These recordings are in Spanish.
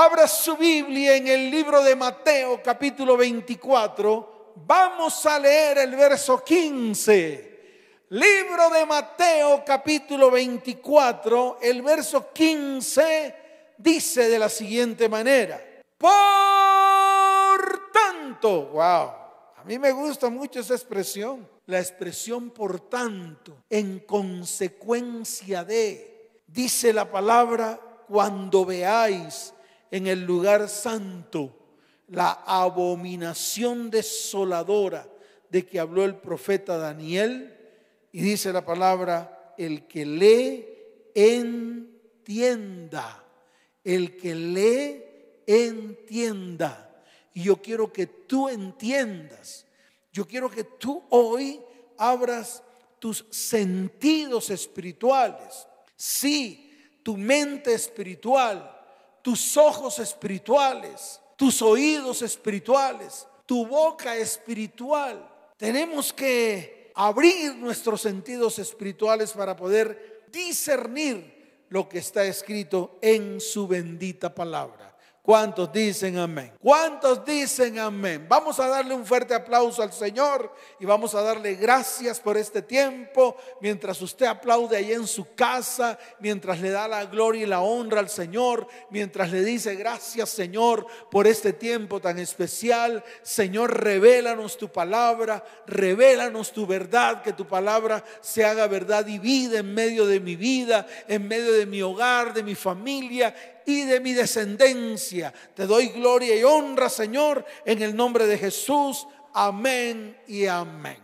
Abra su Biblia en el libro de Mateo capítulo 24. Vamos a leer el verso 15. Libro de Mateo capítulo 24, el verso 15 dice de la siguiente manera. Por tanto, wow, a mí me gusta mucho esa expresión, la expresión por tanto, en consecuencia de, dice la palabra, cuando veáis en el lugar santo la abominación desoladora de que habló el profeta Daniel. Y dice la palabra, el que lee, entienda. El que lee, entienda. Y yo quiero que tú entiendas. Yo quiero que tú hoy abras tus sentidos espirituales. Sí, tu mente espiritual tus ojos espirituales, tus oídos espirituales, tu boca espiritual. Tenemos que abrir nuestros sentidos espirituales para poder discernir lo que está escrito en su bendita palabra. ¿Cuántos dicen amén? ¿Cuántos dicen amén? Vamos a darle un fuerte aplauso al Señor y vamos a darle gracias por este tiempo. Mientras usted aplaude ahí en su casa, mientras le da la gloria y la honra al Señor, mientras le dice gracias Señor por este tiempo tan especial. Señor, revélanos tu palabra, revélanos tu verdad, que tu palabra se haga verdad y vida en medio de mi vida, en medio de mi hogar, de mi familia y de mi descendencia. Te doy gloria y honra, Señor, en el nombre de Jesús. Amén y amén.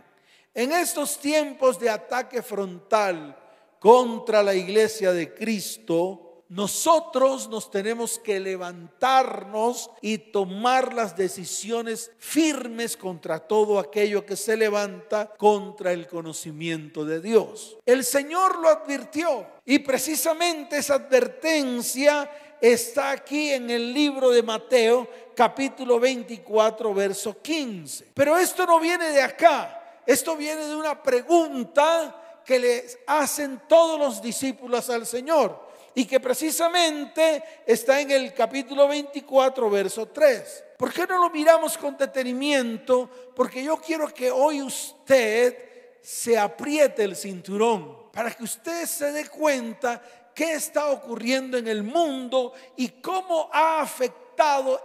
En estos tiempos de ataque frontal contra la iglesia de Cristo, nosotros nos tenemos que levantarnos y tomar las decisiones firmes contra todo aquello que se levanta contra el conocimiento de Dios. El Señor lo advirtió y precisamente esa advertencia está aquí en el libro de Mateo capítulo 24 verso 15. Pero esto no viene de acá, esto viene de una pregunta que le hacen todos los discípulos al Señor y que precisamente está en el capítulo 24 verso 3. ¿Por qué no lo miramos con detenimiento? Porque yo quiero que hoy usted se apriete el cinturón para que usted se dé cuenta qué está ocurriendo en el mundo y cómo ha afectado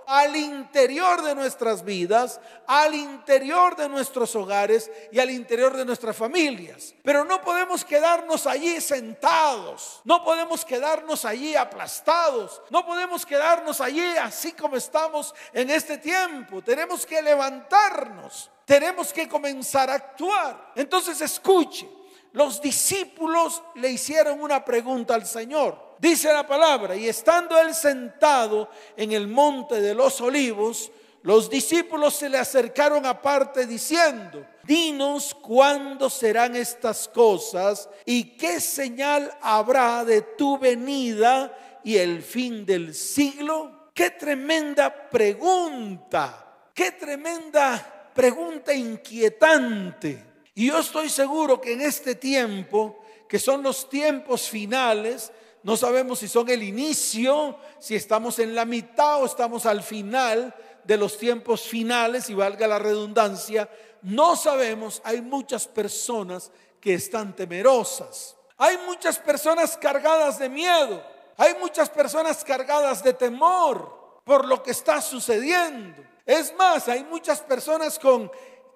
al interior de nuestras vidas, al interior de nuestros hogares y al interior de nuestras familias. Pero no podemos quedarnos allí sentados, no podemos quedarnos allí aplastados, no podemos quedarnos allí así como estamos en este tiempo. Tenemos que levantarnos, tenemos que comenzar a actuar. Entonces escuche los discípulos le hicieron una pregunta al Señor. Dice la palabra, y estando él sentado en el monte de los olivos, los discípulos se le acercaron aparte diciendo, dinos cuándo serán estas cosas y qué señal habrá de tu venida y el fin del siglo. Qué tremenda pregunta, qué tremenda pregunta inquietante. Y yo estoy seguro que en este tiempo, que son los tiempos finales, no sabemos si son el inicio, si estamos en la mitad o estamos al final de los tiempos finales, y valga la redundancia, no sabemos, hay muchas personas que están temerosas. Hay muchas personas cargadas de miedo. Hay muchas personas cargadas de temor por lo que está sucediendo. Es más, hay muchas personas con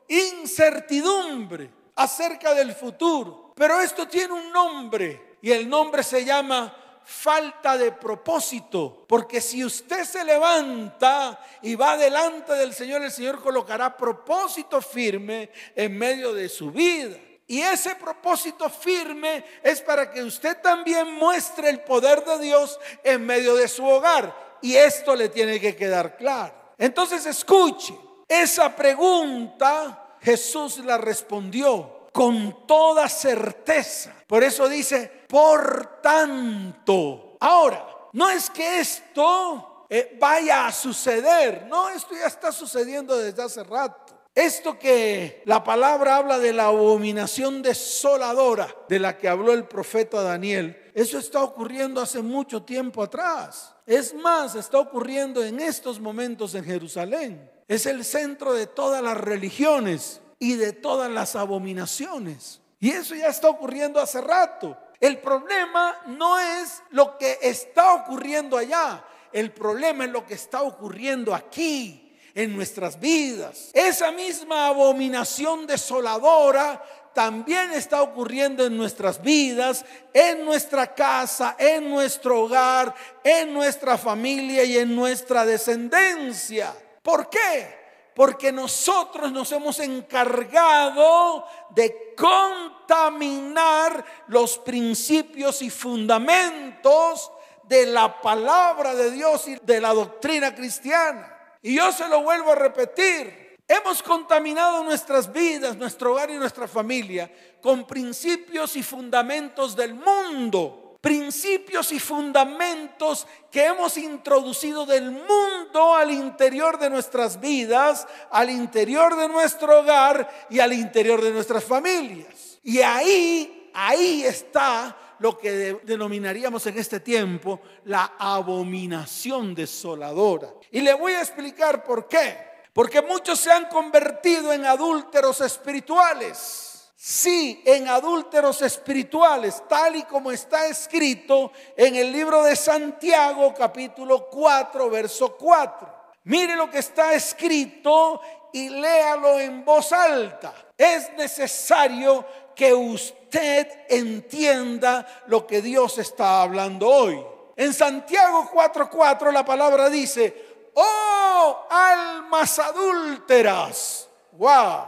incertidumbre acerca del futuro. Pero esto tiene un nombre y el nombre se llama falta de propósito. Porque si usted se levanta y va delante del Señor, el Señor colocará propósito firme en medio de su vida. Y ese propósito firme es para que usted también muestre el poder de Dios en medio de su hogar. Y esto le tiene que quedar claro. Entonces escuche, esa pregunta Jesús la respondió con toda certeza. Por eso dice, por tanto. Ahora, no es que esto eh, vaya a suceder, no, esto ya está sucediendo desde hace rato. Esto que la palabra habla de la abominación desoladora de la que habló el profeta Daniel, eso está ocurriendo hace mucho tiempo atrás. Es más, está ocurriendo en estos momentos en Jerusalén. Es el centro de todas las religiones y de todas las abominaciones. Y eso ya está ocurriendo hace rato. El problema no es lo que está ocurriendo allá. El problema es lo que está ocurriendo aquí en nuestras vidas. Esa misma abominación desoladora también está ocurriendo en nuestras vidas, en nuestra casa, en nuestro hogar, en nuestra familia y en nuestra descendencia. ¿Por qué? Porque nosotros nos hemos encargado de contaminar los principios y fundamentos de la palabra de Dios y de la doctrina cristiana. Y yo se lo vuelvo a repetir. Hemos contaminado nuestras vidas, nuestro hogar y nuestra familia con principios y fundamentos del mundo. Principios y fundamentos que hemos introducido del mundo al interior de nuestras vidas, al interior de nuestro hogar y al interior de nuestras familias. Y ahí, ahí está lo que denominaríamos en este tiempo la abominación desoladora. Y le voy a explicar por qué. Porque muchos se han convertido en adúlteros espirituales. Sí, en adúlteros espirituales, tal y como está escrito en el libro de Santiago capítulo 4, verso 4. Mire lo que está escrito y léalo en voz alta. Es necesario que usted entienda lo que Dios está hablando hoy. En Santiago 4:4 la palabra dice, oh almas adúlteras, wow,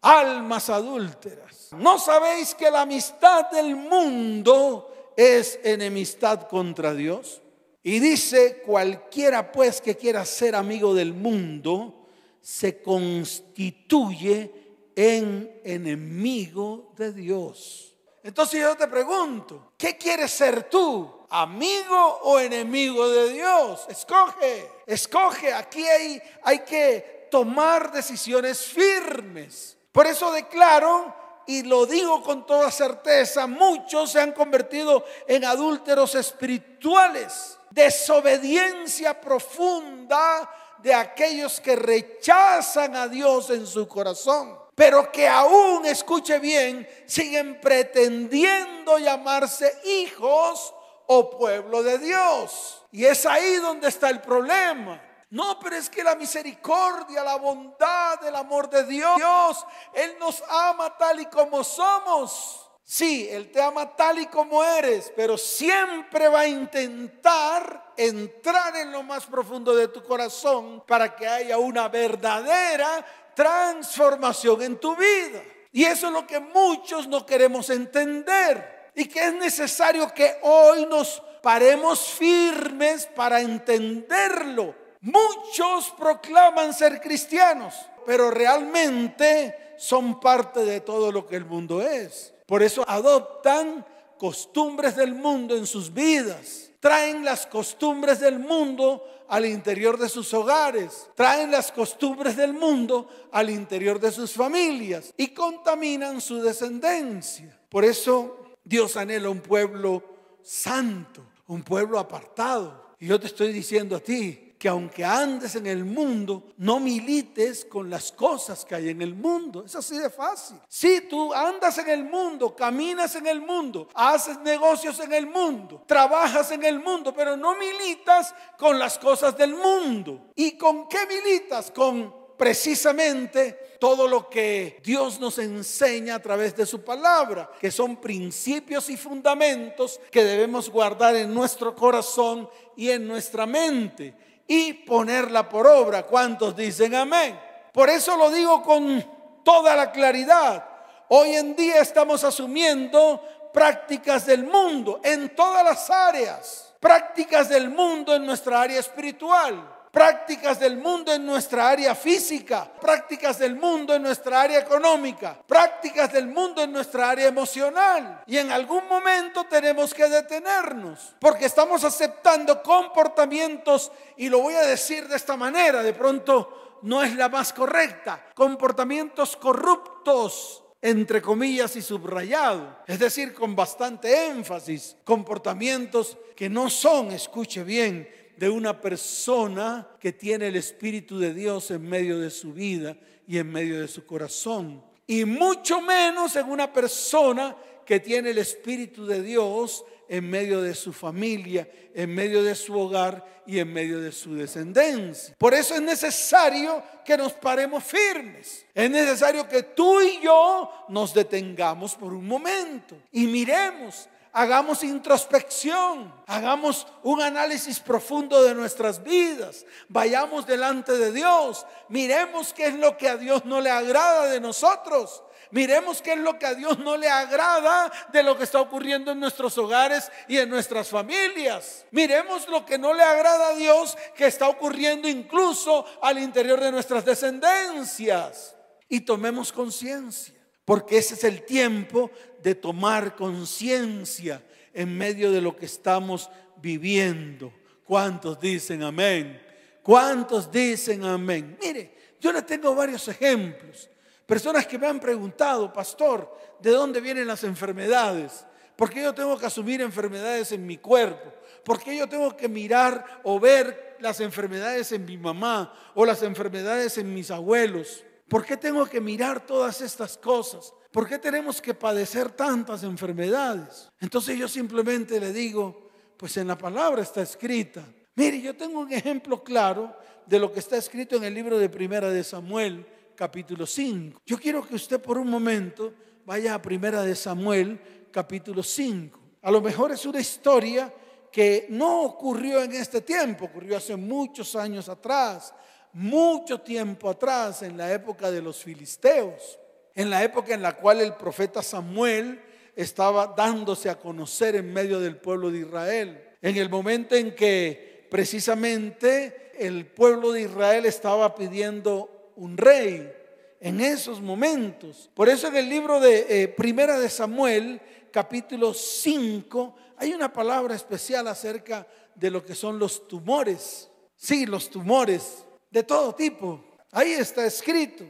almas adúlteras. ¿No sabéis que la amistad del mundo es enemistad contra Dios? Y dice, cualquiera pues que quiera ser amigo del mundo, se constituye en enemigo de Dios. Entonces yo te pregunto, ¿qué quieres ser tú? ¿Amigo o enemigo de Dios? Escoge, escoge. Aquí hay, hay que tomar decisiones firmes. Por eso declaro y lo digo con toda certeza, muchos se han convertido en adúlteros espirituales. Desobediencia profunda de aquellos que rechazan a Dios en su corazón pero que aún, escuche bien, siguen pretendiendo llamarse hijos o pueblo de Dios. Y es ahí donde está el problema. No, pero es que la misericordia, la bondad, el amor de Dios, Dios, Él nos ama tal y como somos. Sí, Él te ama tal y como eres, pero siempre va a intentar entrar en lo más profundo de tu corazón para que haya una verdadera transformación en tu vida. Y eso es lo que muchos no queremos entender. Y que es necesario que hoy nos paremos firmes para entenderlo. Muchos proclaman ser cristianos, pero realmente son parte de todo lo que el mundo es. Por eso adoptan costumbres del mundo en sus vidas. Traen las costumbres del mundo al interior de sus hogares, traen las costumbres del mundo al interior de sus familias y contaminan su descendencia. Por eso Dios anhela un pueblo santo, un pueblo apartado. Y yo te estoy diciendo a ti, que aunque andes en el mundo, no milites con las cosas que hay en el mundo. Es así de fácil. Si tú andas en el mundo, caminas en el mundo, haces negocios en el mundo, trabajas en el mundo, pero no militas con las cosas del mundo. ¿Y con qué militas? Con precisamente todo lo que Dios nos enseña a través de su palabra, que son principios y fundamentos que debemos guardar en nuestro corazón y en nuestra mente y ponerla por obra. ¿Cuántos dicen amén? Por eso lo digo con toda la claridad. Hoy en día estamos asumiendo prácticas del mundo en todas las áreas. Prácticas del mundo en nuestra área espiritual prácticas del mundo en nuestra área física, prácticas del mundo en nuestra área económica, prácticas del mundo en nuestra área emocional. Y en algún momento tenemos que detenernos, porque estamos aceptando comportamientos, y lo voy a decir de esta manera, de pronto no es la más correcta, comportamientos corruptos entre comillas y subrayado, es decir, con bastante énfasis, comportamientos que no son, escuche bien, de una persona que tiene el Espíritu de Dios en medio de su vida y en medio de su corazón. Y mucho menos en una persona que tiene el Espíritu de Dios en medio de su familia, en medio de su hogar y en medio de su descendencia. Por eso es necesario que nos paremos firmes. Es necesario que tú y yo nos detengamos por un momento y miremos hagamos introspección, hagamos un análisis profundo de nuestras vidas, vayamos delante de Dios, miremos qué es lo que a Dios no le agrada de nosotros. Miremos qué es lo que a Dios no le agrada de lo que está ocurriendo en nuestros hogares y en nuestras familias. Miremos lo que no le agrada a Dios que está ocurriendo incluso al interior de nuestras descendencias. Y tomemos conciencia. Porque ese es el tiempo de tomar conciencia en medio de lo que estamos viviendo. ¿Cuántos dicen amén? ¿Cuántos dicen amén? Mire, yo le tengo varios ejemplos. Personas que me han preguntado, pastor, ¿de dónde vienen las enfermedades? ¿Por qué yo tengo que asumir enfermedades en mi cuerpo? ¿Por qué yo tengo que mirar o ver las enfermedades en mi mamá o las enfermedades en mis abuelos? ¿Por qué tengo que mirar todas estas cosas? ¿Por qué tenemos que padecer tantas enfermedades? Entonces yo simplemente le digo, pues en la palabra está escrita. Mire, yo tengo un ejemplo claro de lo que está escrito en el libro de Primera de Samuel, capítulo 5. Yo quiero que usted por un momento vaya a Primera de Samuel, capítulo 5. A lo mejor es una historia que no ocurrió en este tiempo, ocurrió hace muchos años atrás, mucho tiempo atrás, en la época de los filisteos, en la época en la cual el profeta Samuel estaba dándose a conocer en medio del pueblo de Israel, en el momento en que precisamente el pueblo de Israel estaba pidiendo un rey, en esos momentos. Por eso en el libro de eh, Primera de Samuel, capítulo 5, hay una palabra especial acerca de lo que son los tumores. Sí, los tumores de todo tipo. Ahí está escrito.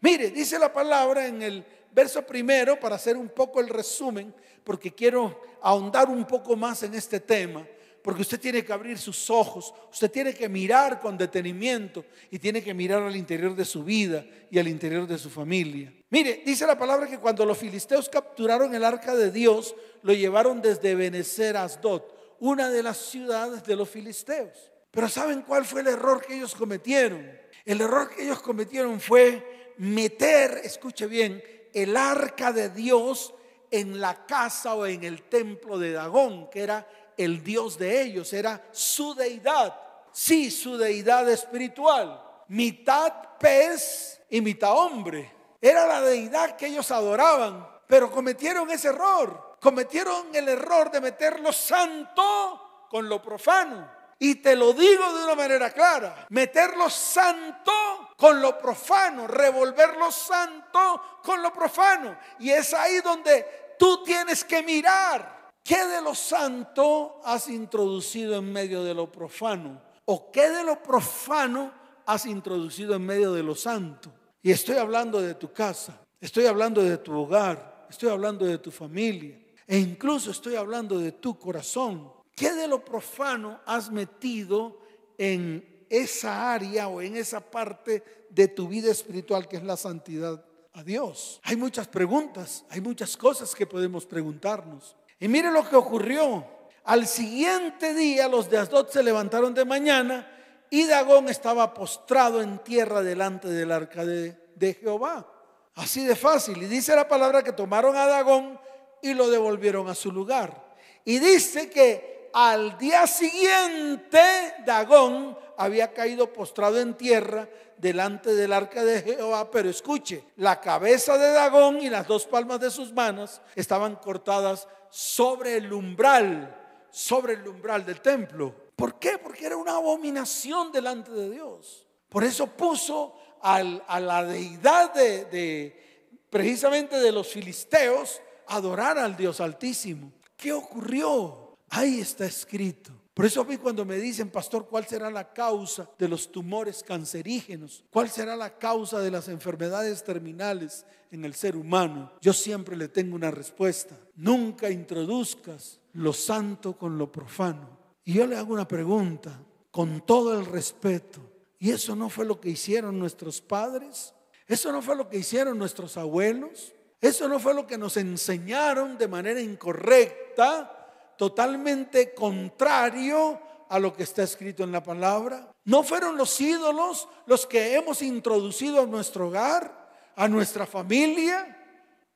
Mire, dice la palabra en el verso primero, para hacer un poco el resumen, porque quiero ahondar un poco más en este tema, porque usted tiene que abrir sus ojos, usted tiene que mirar con detenimiento y tiene que mirar al interior de su vida y al interior de su familia. Mire, dice la palabra que cuando los filisteos capturaron el arca de Dios, lo llevaron desde Benecer a Asdod, una de las ciudades de los filisteos. Pero ¿saben cuál fue el error que ellos cometieron? El error que ellos cometieron fue meter, escuche bien, el arca de Dios en la casa o en el templo de Dagón, que era el Dios de ellos, era su deidad. Sí, su deidad espiritual. Mitad pez y mitad hombre. Era la deidad que ellos adoraban, pero cometieron ese error. Cometieron el error de meter lo santo con lo profano. Y te lo digo de una manera clara, meter lo santo con lo profano, revolver lo santo con lo profano. Y es ahí donde tú tienes que mirar qué de lo santo has introducido en medio de lo profano o qué de lo profano has introducido en medio de lo santo. Y estoy hablando de tu casa, estoy hablando de tu hogar, estoy hablando de tu familia e incluso estoy hablando de tu corazón. ¿Qué de lo profano has metido en esa área o en esa parte de tu vida espiritual que es la santidad a Dios? Hay muchas preguntas, hay muchas cosas que podemos preguntarnos. Y mire lo que ocurrió. Al siguiente día los de Asdod se levantaron de mañana y Dagón estaba postrado en tierra delante del arca de, de Jehová. Así de fácil. Y dice la palabra que tomaron a Dagón y lo devolvieron a su lugar. Y dice que al día siguiente Dagón había caído postrado en tierra delante del arca de Jehová, pero escuche, la cabeza de Dagón y las dos palmas de sus manos estaban cortadas sobre el umbral, sobre el umbral del templo. ¿Por qué? Porque era una abominación delante de Dios. Por eso puso a la deidad de, precisamente de los filisteos adorar al Dios Altísimo. ¿Qué ocurrió? Ahí está escrito. Por eso a mí cuando me dicen, pastor, ¿cuál será la causa de los tumores cancerígenos? ¿Cuál será la causa de las enfermedades terminales en el ser humano? Yo siempre le tengo una respuesta. Nunca introduzcas lo santo con lo profano. Y yo le hago una pregunta. con todo el respeto. Y eso no fue lo que hicieron nuestros padres. Eso no fue lo que hicieron nuestros abuelos. Eso no fue lo que nos enseñaron de manera incorrecta, totalmente contrario a lo que está escrito en la palabra. No fueron los ídolos los que hemos introducido a nuestro hogar, a nuestra familia.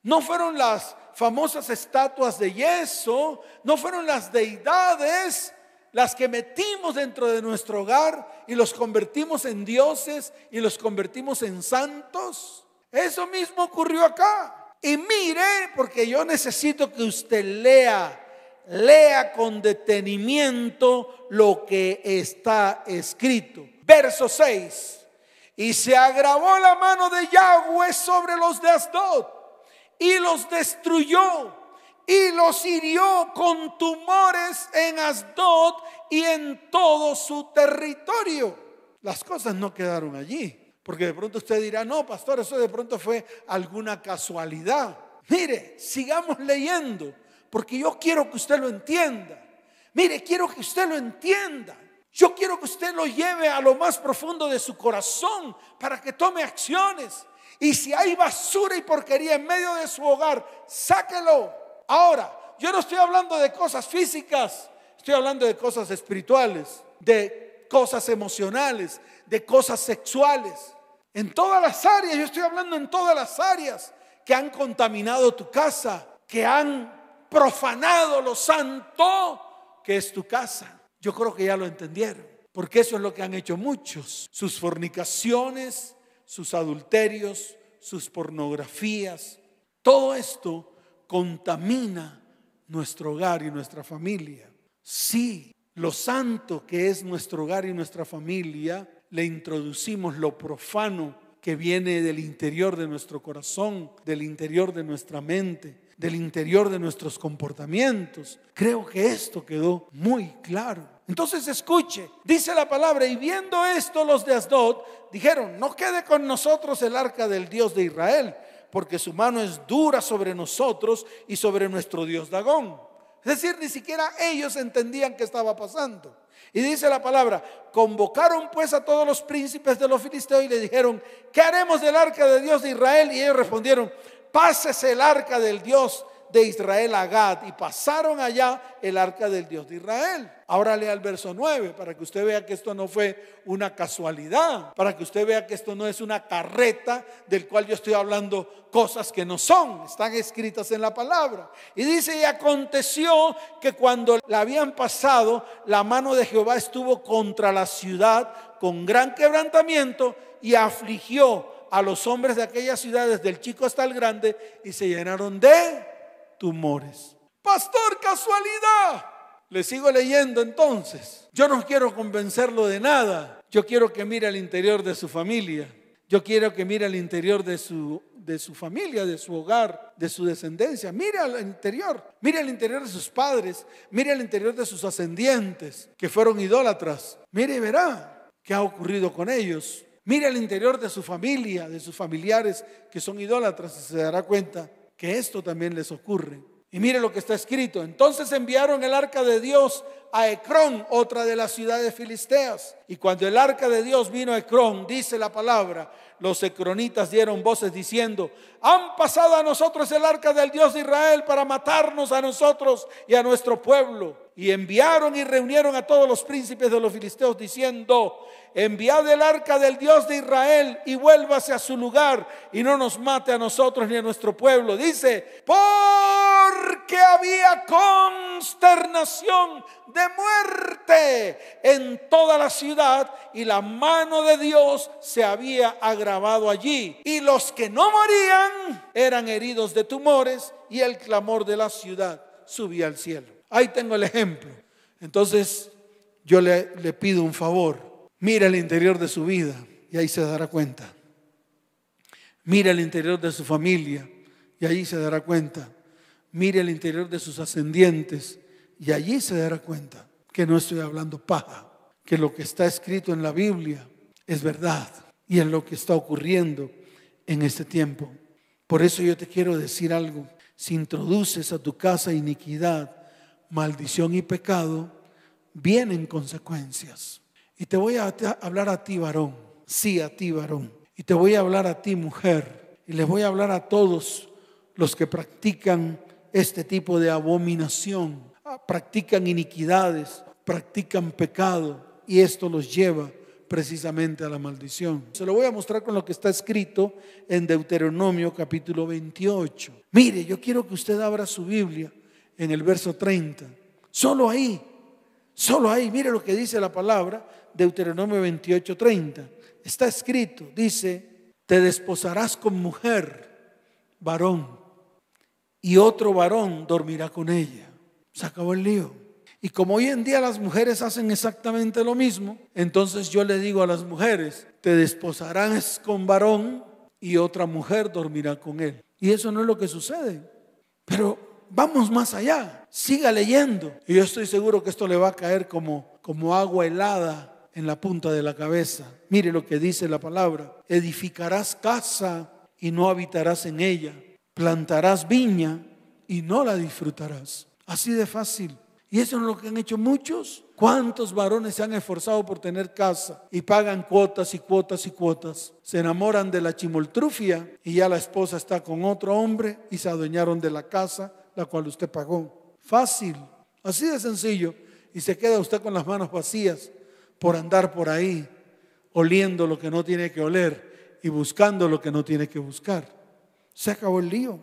No fueron las famosas estatuas de yeso, no fueron las deidades las que metimos dentro de nuestro hogar y los convertimos en dioses y los convertimos en santos. Eso mismo ocurrió acá. Y mire, porque yo necesito que usted lea, lea con detenimiento lo que está escrito. Verso 6. Y se agravó la mano de Yahweh sobre los de Asdod y los destruyó y los hirió con tumores en Asdod y en todo su territorio. Las cosas no quedaron allí. Porque de pronto usted dirá, no, pastor, eso de pronto fue alguna casualidad. Mire, sigamos leyendo, porque yo quiero que usted lo entienda. Mire, quiero que usted lo entienda. Yo quiero que usted lo lleve a lo más profundo de su corazón para que tome acciones. Y si hay basura y porquería en medio de su hogar, sáquelo. Ahora, yo no estoy hablando de cosas físicas, estoy hablando de cosas espirituales, de cosas emocionales, de cosas sexuales. En todas las áreas, yo estoy hablando en todas las áreas que han contaminado tu casa, que han profanado lo santo que es tu casa. Yo creo que ya lo entendieron, porque eso es lo que han hecho muchos. Sus fornicaciones, sus adulterios, sus pornografías, todo esto contamina nuestro hogar y nuestra familia. Sí, lo santo que es nuestro hogar y nuestra familia le introducimos lo profano que viene del interior de nuestro corazón, del interior de nuestra mente, del interior de nuestros comportamientos. Creo que esto quedó muy claro. Entonces escuche, dice la palabra, y viendo esto los de Asdod dijeron, no quede con nosotros el arca del Dios de Israel, porque su mano es dura sobre nosotros y sobre nuestro Dios Dagón. Es decir, ni siquiera ellos entendían qué estaba pasando. Y dice la palabra, convocaron pues a todos los príncipes de los filisteos y le dijeron, ¿qué haremos del arca de Dios de Israel? Y ellos respondieron, pásese el arca del Dios de Israel a Gad y pasaron allá el arca del Dios de Israel. Ahora lea el verso 9 para que usted vea que esto no fue una casualidad, para que usted vea que esto no es una carreta del cual yo estoy hablando cosas que no son, están escritas en la palabra. Y dice, y aconteció que cuando la habían pasado, la mano de Jehová estuvo contra la ciudad con gran quebrantamiento y afligió a los hombres de aquellas ciudades, del chico hasta el grande, y se llenaron de tumores. Pastor, casualidad. Le sigo leyendo entonces. Yo no quiero convencerlo de nada. Yo quiero que mire al interior de su familia. Yo quiero que mire al interior de su, de su familia, de su hogar, de su descendencia. Mire al interior. Mire al interior de sus padres. Mire al interior de sus ascendientes que fueron idólatras. Mire y verá qué ha ocurrido con ellos. Mire al interior de su familia, de sus familiares que son idólatras y se dará cuenta que esto también les ocurre. Y mire lo que está escrito. Entonces enviaron el arca de Dios a Ecrón, otra de las ciudades filisteas. Y cuando el arca de Dios vino a Ecrón, dice la palabra, los ecronitas dieron voces diciendo, han pasado a nosotros el arca del Dios de Israel para matarnos a nosotros y a nuestro pueblo. Y enviaron y reunieron a todos los príncipes de los filisteos diciendo, enviad el arca del Dios de Israel y vuélvase a su lugar y no nos mate a nosotros ni a nuestro pueblo. Dice, porque había consternación de muerte en toda la ciudad y la mano de Dios se había agravado allí. Y los que no morían eran heridos de tumores y el clamor de la ciudad subía al cielo. Ahí tengo el ejemplo. Entonces yo le, le pido un favor Mira el interior de su vida y ahí se dará cuenta. Mira el interior de su familia y allí se dará cuenta. Mira el interior de sus ascendientes y allí se dará cuenta que no estoy hablando paja, que lo que está escrito en la Biblia es verdad y es lo que está ocurriendo en este tiempo. Por eso yo te quiero decir algo. Si introduces a tu casa iniquidad, maldición y pecado, vienen consecuencias. Y te voy a hablar a ti, varón. Sí, a ti, varón. Y te voy a hablar a ti, mujer. Y les voy a hablar a todos los que practican este tipo de abominación, practican iniquidades, practican pecado. Y esto los lleva precisamente a la maldición. Se lo voy a mostrar con lo que está escrito en Deuteronomio capítulo 28. Mire, yo quiero que usted abra su Biblia en el verso 30. Solo ahí, solo ahí, mire lo que dice la palabra, Deuteronomio 28, 30. Está escrito, dice, te desposarás con mujer, varón, y otro varón dormirá con ella. Se acabó el lío. Y como hoy en día las mujeres hacen exactamente lo mismo, entonces yo le digo a las mujeres, te desposarás con varón y otra mujer dormirá con él. Y eso no es lo que sucede. Pero vamos más allá, siga leyendo. Y yo estoy seguro que esto le va a caer como, como agua helada en la punta de la cabeza. Mire lo que dice la palabra. Edificarás casa y no habitarás en ella. Plantarás viña y no la disfrutarás. Así de fácil. Y eso es lo que han hecho muchos. ¿Cuántos varones se han esforzado por tener casa y pagan cuotas y cuotas y cuotas? Se enamoran de la chimoltrufia y ya la esposa está con otro hombre y se adueñaron de la casa la cual usted pagó. Fácil, así de sencillo. Y se queda usted con las manos vacías por andar por ahí oliendo lo que no tiene que oler y buscando lo que no tiene que buscar. Se acabó el lío.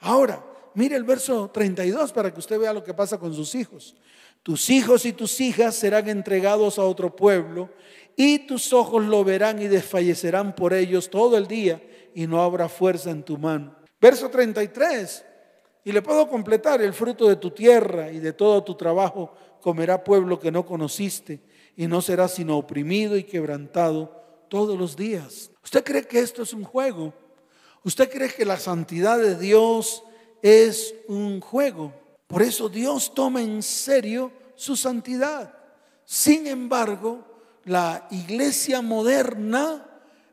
Ahora, Mire el verso 32 para que usted vea lo que pasa con sus hijos. Tus hijos y tus hijas serán entregados a otro pueblo y tus ojos lo verán y desfallecerán por ellos todo el día y no habrá fuerza en tu mano. Verso 33. Y le puedo completar, el fruto de tu tierra y de todo tu trabajo comerá pueblo que no conociste y no será sino oprimido y quebrantado todos los días. ¿Usted cree que esto es un juego? ¿Usted cree que la santidad de Dios es un juego. Por eso Dios toma en serio su santidad. Sin embargo, la iglesia moderna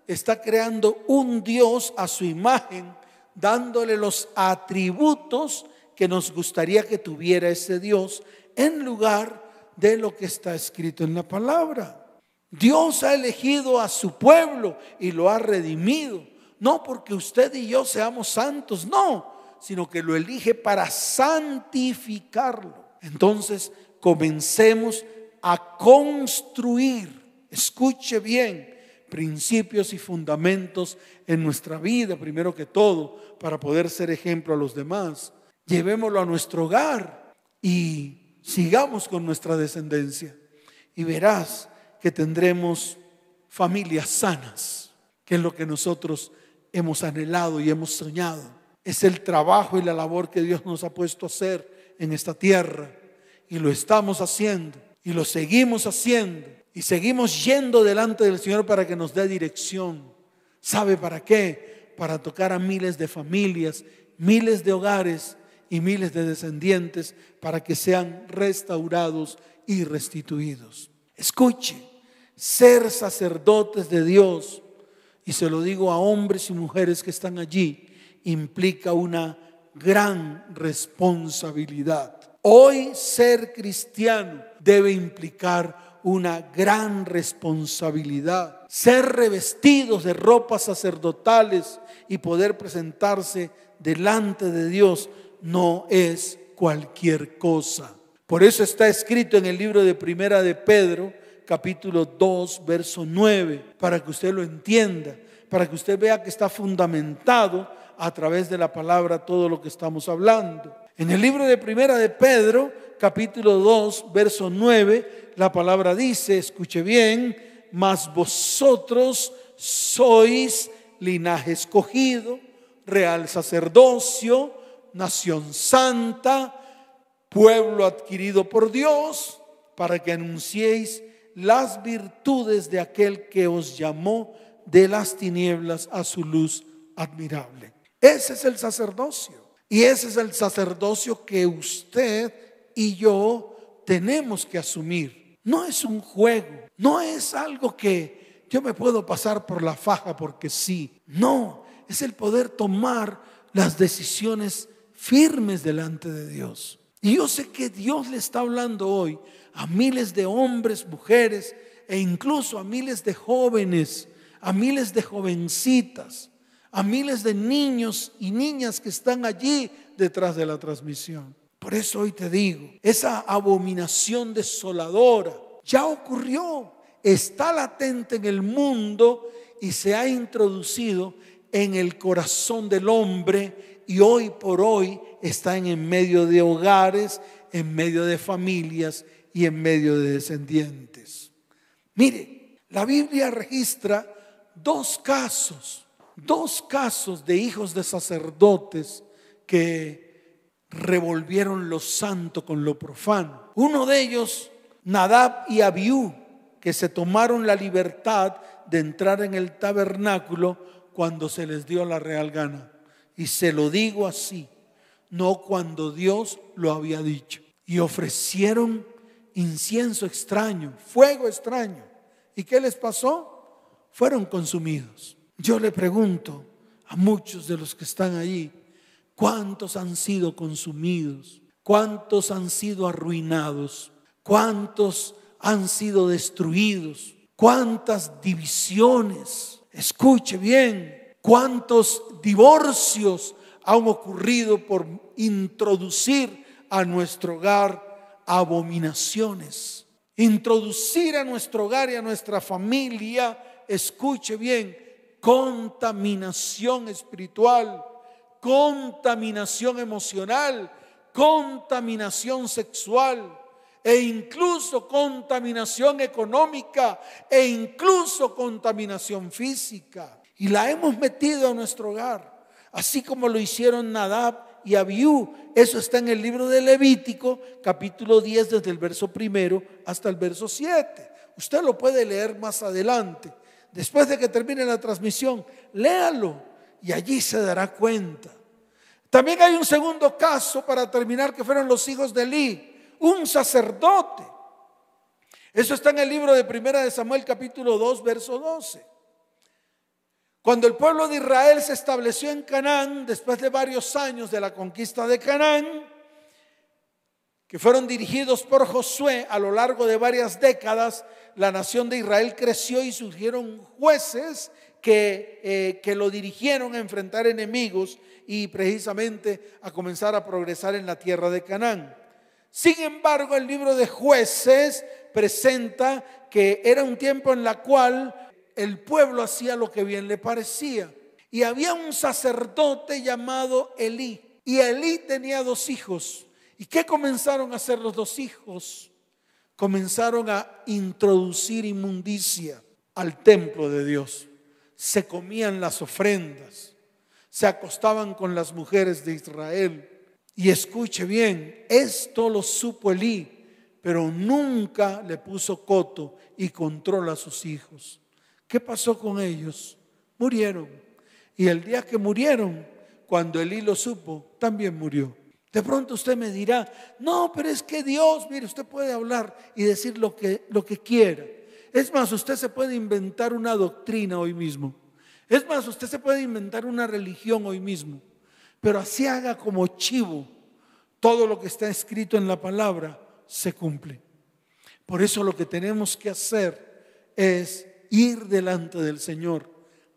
está creando un Dios a su imagen, dándole los atributos que nos gustaría que tuviera ese Dios en lugar de lo que está escrito en la palabra. Dios ha elegido a su pueblo y lo ha redimido, no porque usted y yo seamos santos, no, sino que lo elige para santificarlo. Entonces, comencemos a construir, escuche bien, principios y fundamentos en nuestra vida, primero que todo, para poder ser ejemplo a los demás. Llevémoslo a nuestro hogar y sigamos con nuestra descendencia. Y verás que tendremos familias sanas, que es lo que nosotros hemos anhelado y hemos soñado es el trabajo y la labor que Dios nos ha puesto a hacer en esta tierra. Y lo estamos haciendo y lo seguimos haciendo. Y seguimos yendo delante del Señor para que nos dé dirección. ¿Sabe para qué? Para tocar a miles de familias, miles de hogares y miles de descendientes para que sean restaurados y restituidos. Escuche, ser sacerdotes de Dios, y se lo digo a hombres y mujeres que están allí, implica una gran responsabilidad. Hoy ser cristiano debe implicar una gran responsabilidad. Ser revestidos de ropas sacerdotales y poder presentarse delante de Dios no es cualquier cosa. Por eso está escrito en el libro de Primera de Pedro, capítulo 2, verso 9, para que usted lo entienda, para que usted vea que está fundamentado a través de la palabra todo lo que estamos hablando. En el libro de Primera de Pedro, capítulo 2, verso 9, la palabra dice, escuche bien, mas vosotros sois linaje escogido, real sacerdocio, nación santa, pueblo adquirido por Dios, para que anunciéis las virtudes de aquel que os llamó de las tinieblas a su luz admirable. Ese es el sacerdocio. Y ese es el sacerdocio que usted y yo tenemos que asumir. No es un juego, no es algo que yo me puedo pasar por la faja porque sí. No, es el poder tomar las decisiones firmes delante de Dios. Y yo sé que Dios le está hablando hoy a miles de hombres, mujeres, e incluso a miles de jóvenes, a miles de jovencitas, a miles de niños y niñas que están allí detrás de la transmisión. Por eso hoy te digo, esa abominación desoladora ya ocurrió, está latente en el mundo y se ha introducido en el corazón del hombre y hoy por hoy está en medio de hogares, en medio de familias y en medio de descendientes. Mire, la Biblia registra dos casos, dos casos de hijos de sacerdotes que revolvieron lo santo con lo profano. Uno de ellos, Nadab y Abiú, que se tomaron la libertad de entrar en el tabernáculo cuando se les dio la real gana. Y se lo digo así, no cuando Dios lo había dicho. Y ofrecieron incienso extraño, fuego extraño. ¿Y qué les pasó? Fueron consumidos. Yo le pregunto a muchos de los que están allí, ¿cuántos han sido consumidos? ¿Cuántos han sido arruinados? ¿Cuántos han sido destruidos? ¿Cuántas divisiones? Escuche bien, ¿cuántos divorcios han ocurrido por introducir a nuestro hogar abominaciones. Introducir a nuestro hogar y a nuestra familia, escuche bien, contaminación espiritual, contaminación emocional, contaminación sexual e incluso contaminación económica e incluso contaminación física. Y la hemos metido a nuestro hogar, así como lo hicieron Nadab y Abiú. Eso está en el libro de Levítico, capítulo 10, desde el verso primero hasta el verso 7. Usted lo puede leer más adelante. Después de que termine la transmisión, léalo y allí se dará cuenta. También hay un segundo caso para terminar que fueron los hijos de Eli, un sacerdote. Eso está en el libro de Primera de Samuel capítulo 2, verso 12. Cuando el pueblo de Israel se estableció en Canaán, después de varios años de la conquista de Canaán, que fueron dirigidos por Josué a lo largo de varias décadas, la nación de Israel creció y surgieron jueces que, eh, que lo dirigieron a enfrentar enemigos y precisamente a comenzar a progresar en la tierra de Canaán. Sin embargo, el libro de jueces presenta que era un tiempo en la cual el pueblo hacía lo que bien le parecía. Y había un sacerdote llamado Elí. Y Elí tenía dos hijos. ¿Y qué comenzaron a hacer los dos hijos? Comenzaron a introducir inmundicia al templo de Dios. Se comían las ofrendas. Se acostaban con las mujeres de Israel. Y escuche bien, esto lo supo Elí, pero nunca le puso coto y controla a sus hijos. ¿Qué pasó con ellos? Murieron. Y el día que murieron, cuando Elí lo supo, también murió. De pronto usted me dirá, no, pero es que Dios, mire, usted puede hablar y decir lo que, lo que quiera. Es más, usted se puede inventar una doctrina hoy mismo. Es más, usted se puede inventar una religión hoy mismo. Pero así haga como chivo, todo lo que está escrito en la palabra se cumple. Por eso lo que tenemos que hacer es ir delante del Señor,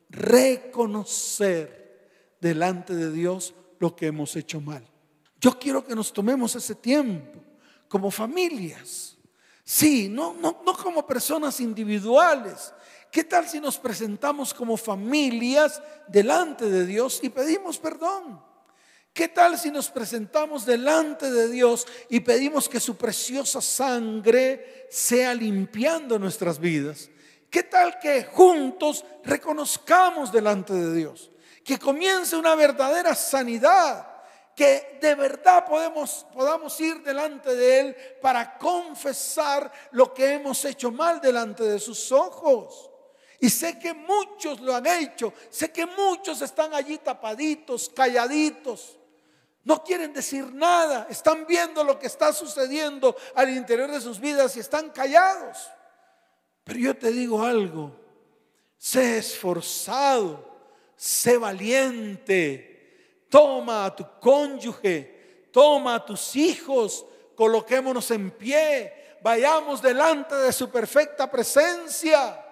reconocer delante de Dios lo que hemos hecho mal. Yo quiero que nos tomemos ese tiempo como familias. Sí, no, no, no como personas individuales. ¿Qué tal si nos presentamos como familias delante de Dios y pedimos perdón? ¿Qué tal si nos presentamos delante de Dios y pedimos que su preciosa sangre sea limpiando nuestras vidas? ¿Qué tal que juntos reconozcamos delante de Dios? Que comience una verdadera sanidad, que de verdad podemos, podamos ir delante de Él para confesar lo que hemos hecho mal delante de sus ojos. Y sé que muchos lo han hecho, sé que muchos están allí tapaditos, calladitos. No quieren decir nada, están viendo lo que está sucediendo al interior de sus vidas y están callados. Pero yo te digo algo, sé esforzado, sé valiente, toma a tu cónyuge, toma a tus hijos, coloquémonos en pie, vayamos delante de su perfecta presencia.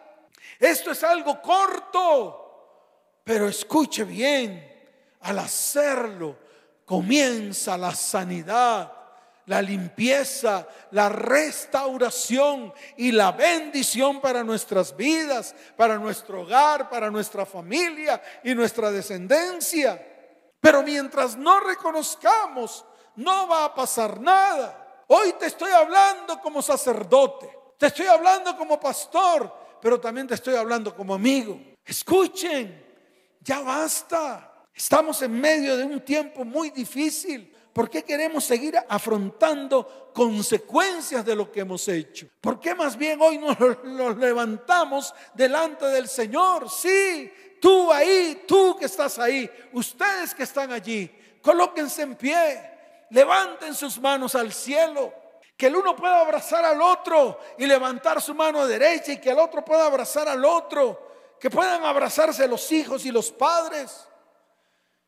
Esto es algo corto, pero escuche bien, al hacerlo comienza la sanidad, la limpieza, la restauración y la bendición para nuestras vidas, para nuestro hogar, para nuestra familia y nuestra descendencia. Pero mientras no reconozcamos, no va a pasar nada. Hoy te estoy hablando como sacerdote, te estoy hablando como pastor, pero también te estoy hablando como amigo. Escuchen, ya basta. Estamos en medio de un tiempo muy difícil. ¿Por qué queremos seguir afrontando consecuencias de lo que hemos hecho? ¿Por qué más bien hoy nos, nos levantamos delante del Señor? Sí, tú ahí, tú que estás ahí, ustedes que están allí, colóquense en pie, levanten sus manos al cielo. Que el uno pueda abrazar al otro y levantar su mano derecha y que el otro pueda abrazar al otro. Que puedan abrazarse los hijos y los padres.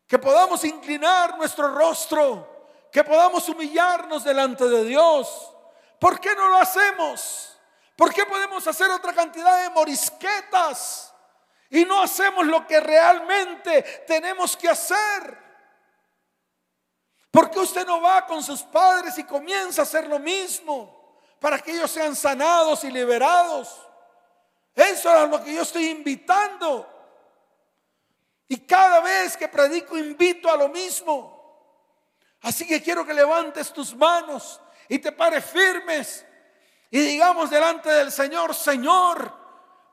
Que podamos inclinar nuestro rostro. Que podamos humillarnos delante de Dios. ¿Por qué no lo hacemos? ¿Por qué podemos hacer otra cantidad de morisquetas? Y no hacemos lo que realmente tenemos que hacer. ¿Por qué usted no va con sus padres y comienza a hacer lo mismo para que ellos sean sanados y liberados? Eso es lo que yo estoy invitando. Y cada vez que predico invito a lo mismo. Así que quiero que levantes tus manos y te pares firmes y digamos delante del Señor, Señor,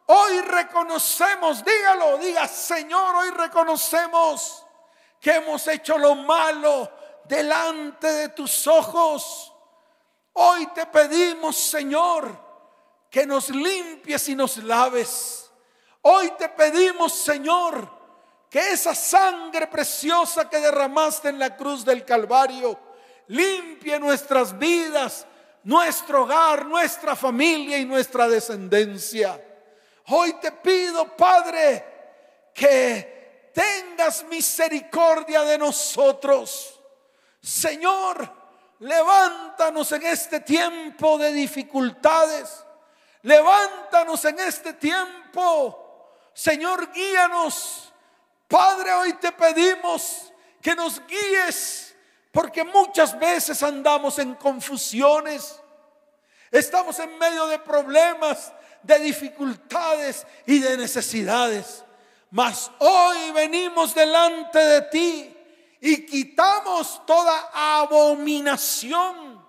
hoy reconocemos, dígalo, diga, Señor, hoy reconocemos que hemos hecho lo malo delante de tus ojos. Hoy te pedimos, Señor, que nos limpies y nos laves. Hoy te pedimos, Señor, que esa sangre preciosa que derramaste en la cruz del Calvario limpie nuestras vidas, nuestro hogar, nuestra familia y nuestra descendencia. Hoy te pido, Padre, que tengas misericordia de nosotros Señor, levántanos en este tiempo de dificultades. Levántanos en este tiempo. Señor, guíanos. Padre, hoy te pedimos que nos guíes porque muchas veces andamos en confusiones. Estamos en medio de problemas, de dificultades y de necesidades. Mas hoy venimos delante de ti y quitamos toda abominación.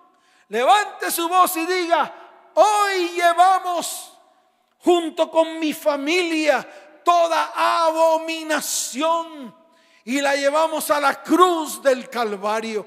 Levante su voz y diga, hoy llevamos junto con mi familia toda abominación y la llevamos a la cruz del Calvario.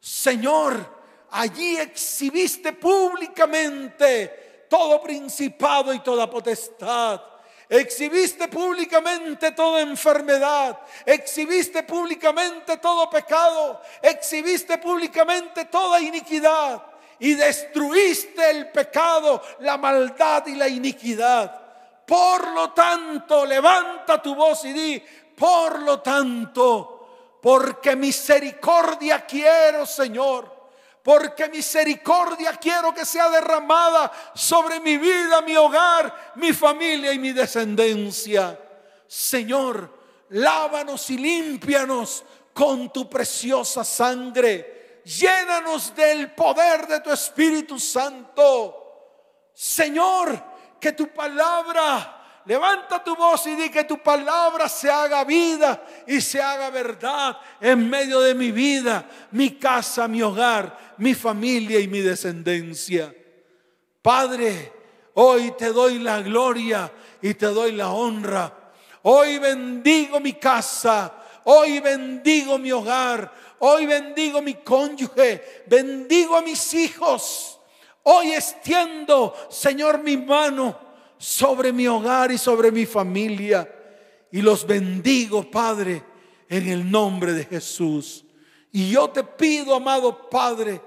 Señor, allí exhibiste públicamente todo principado y toda potestad Exhibiste públicamente toda enfermedad. Exhibiste públicamente todo pecado. Exhibiste públicamente toda iniquidad. Y destruiste el pecado, la maldad y la iniquidad. Por lo tanto, levanta tu voz y di, por lo tanto, porque misericordia quiero, Señor porque misericordia quiero que sea derramada sobre mi vida, mi hogar, mi familia y mi descendencia. Señor, lávanos y límpianos con tu preciosa sangre. Llénanos del poder de tu Espíritu Santo. Señor, que tu palabra Levanta tu voz y di que tu palabra se haga vida y se haga verdad en medio de mi vida, mi casa, mi hogar, mi familia y mi descendencia. Padre, hoy te doy la gloria y te doy la honra. Hoy bendigo mi casa, hoy bendigo mi hogar, hoy bendigo mi cónyuge, bendigo a mis hijos. Hoy extiendo, Señor, mi mano sobre mi hogar y sobre mi familia. Y los bendigo, Padre, en el nombre de Jesús. Y yo te pido, amado Padre,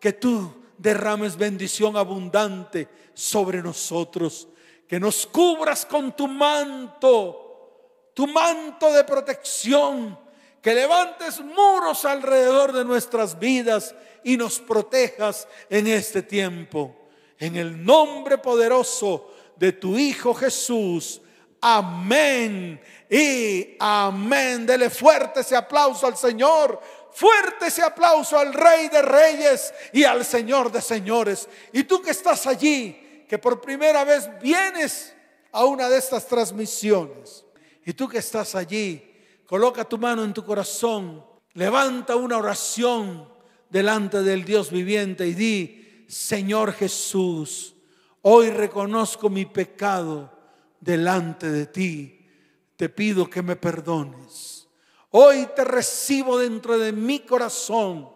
que tú derrames bendición abundante sobre nosotros, que nos cubras con tu manto, tu manto de protección, que levantes muros alrededor de nuestras vidas y nos protejas en este tiempo. en el nombre poderoso de tu Hijo Jesús. Amén y amén. Dele fuerte ese aplauso al Señor. Fuerte ese aplauso al Rey de Reyes y al Señor de Señores. Y tú que estás allí, que por primera vez vienes a una de estas transmisiones. Y tú que estás allí, coloca tu mano en tu corazón, levanta una oración delante del Dios viviente y di, Señor Jesús, hoy reconozco mi pecado delante de ti. Te pido que me perdones. Hoy te recibo dentro de mi corazón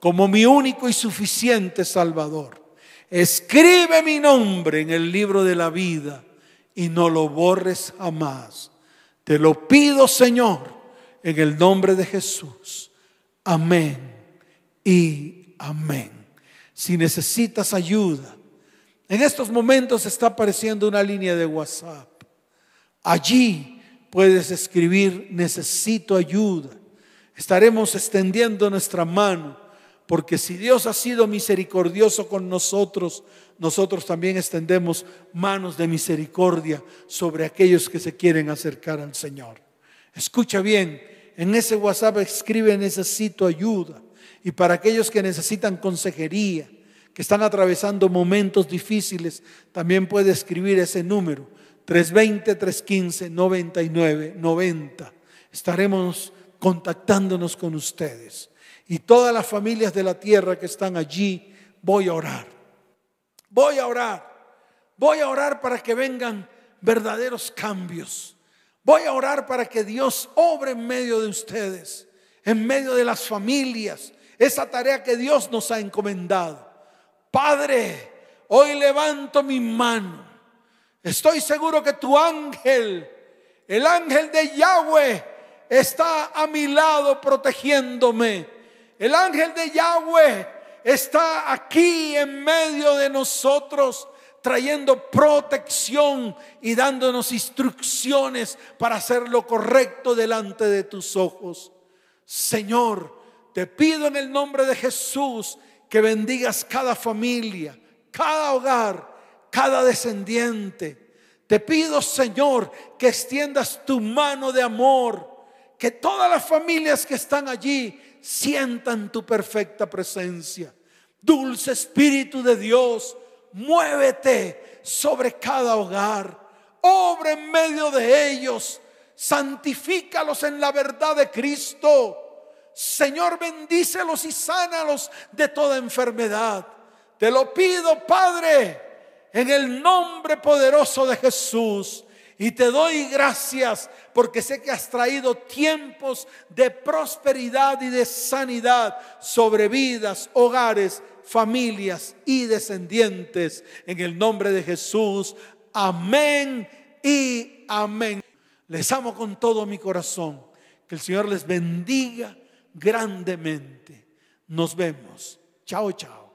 como mi único y suficiente Salvador. Escribe mi nombre en el libro de la vida y no lo borres jamás. Te lo pido, Señor, en el nombre de Jesús. Amén y amén. Si necesitas ayuda, en estos momentos está apareciendo una línea de WhatsApp. Allí puedes escribir, necesito ayuda. Estaremos extendiendo nuestra mano porque si Dios ha sido misericordioso con nosotros, nosotros también extendemos manos de misericordia sobre aquellos que se quieren acercar al Señor. Escucha bien, en ese WhatsApp escribe necesito ayuda. Y para aquellos que necesitan consejería, que están atravesando momentos difíciles, también puede escribir ese número, 320-315-9990. Estaremos contactándonos con ustedes y todas las familias de la tierra que están allí, voy a orar. Voy a orar. Voy a orar para que vengan verdaderos cambios. Voy a orar para que Dios obre en medio de ustedes, en medio de las familias, esa tarea que Dios nos ha encomendado. Padre, hoy levanto mi mano. Estoy seguro que tu ángel, el ángel de Yahweh, está a mi lado protegiéndome el ángel de Yahweh está aquí en medio de nosotros trayendo protección y dándonos instrucciones para hacer lo correcto delante de tus ojos. Señor, te pido en el nombre de Jesús que bendigas cada familia, cada hogar, cada descendiente. Te pido, Señor, que extiendas tu mano de amor, que todas las familias que están allí sientan tu perfecta presencia. Dulce Espíritu de Dios, muévete sobre cada hogar, obra en medio de ellos, santifícalos en la verdad de Cristo. Señor, bendícelos y sánalos de toda enfermedad. Te lo pido, Padre, en el nombre poderoso de Jesús. Y te doy gracias porque sé que has traído tiempos de prosperidad y de sanidad sobre vidas, hogares, familias y descendientes. En el nombre de Jesús. Amén y amén. Les amo con todo mi corazón. Que el Señor les bendiga grandemente. Nos vemos. Chao, chao.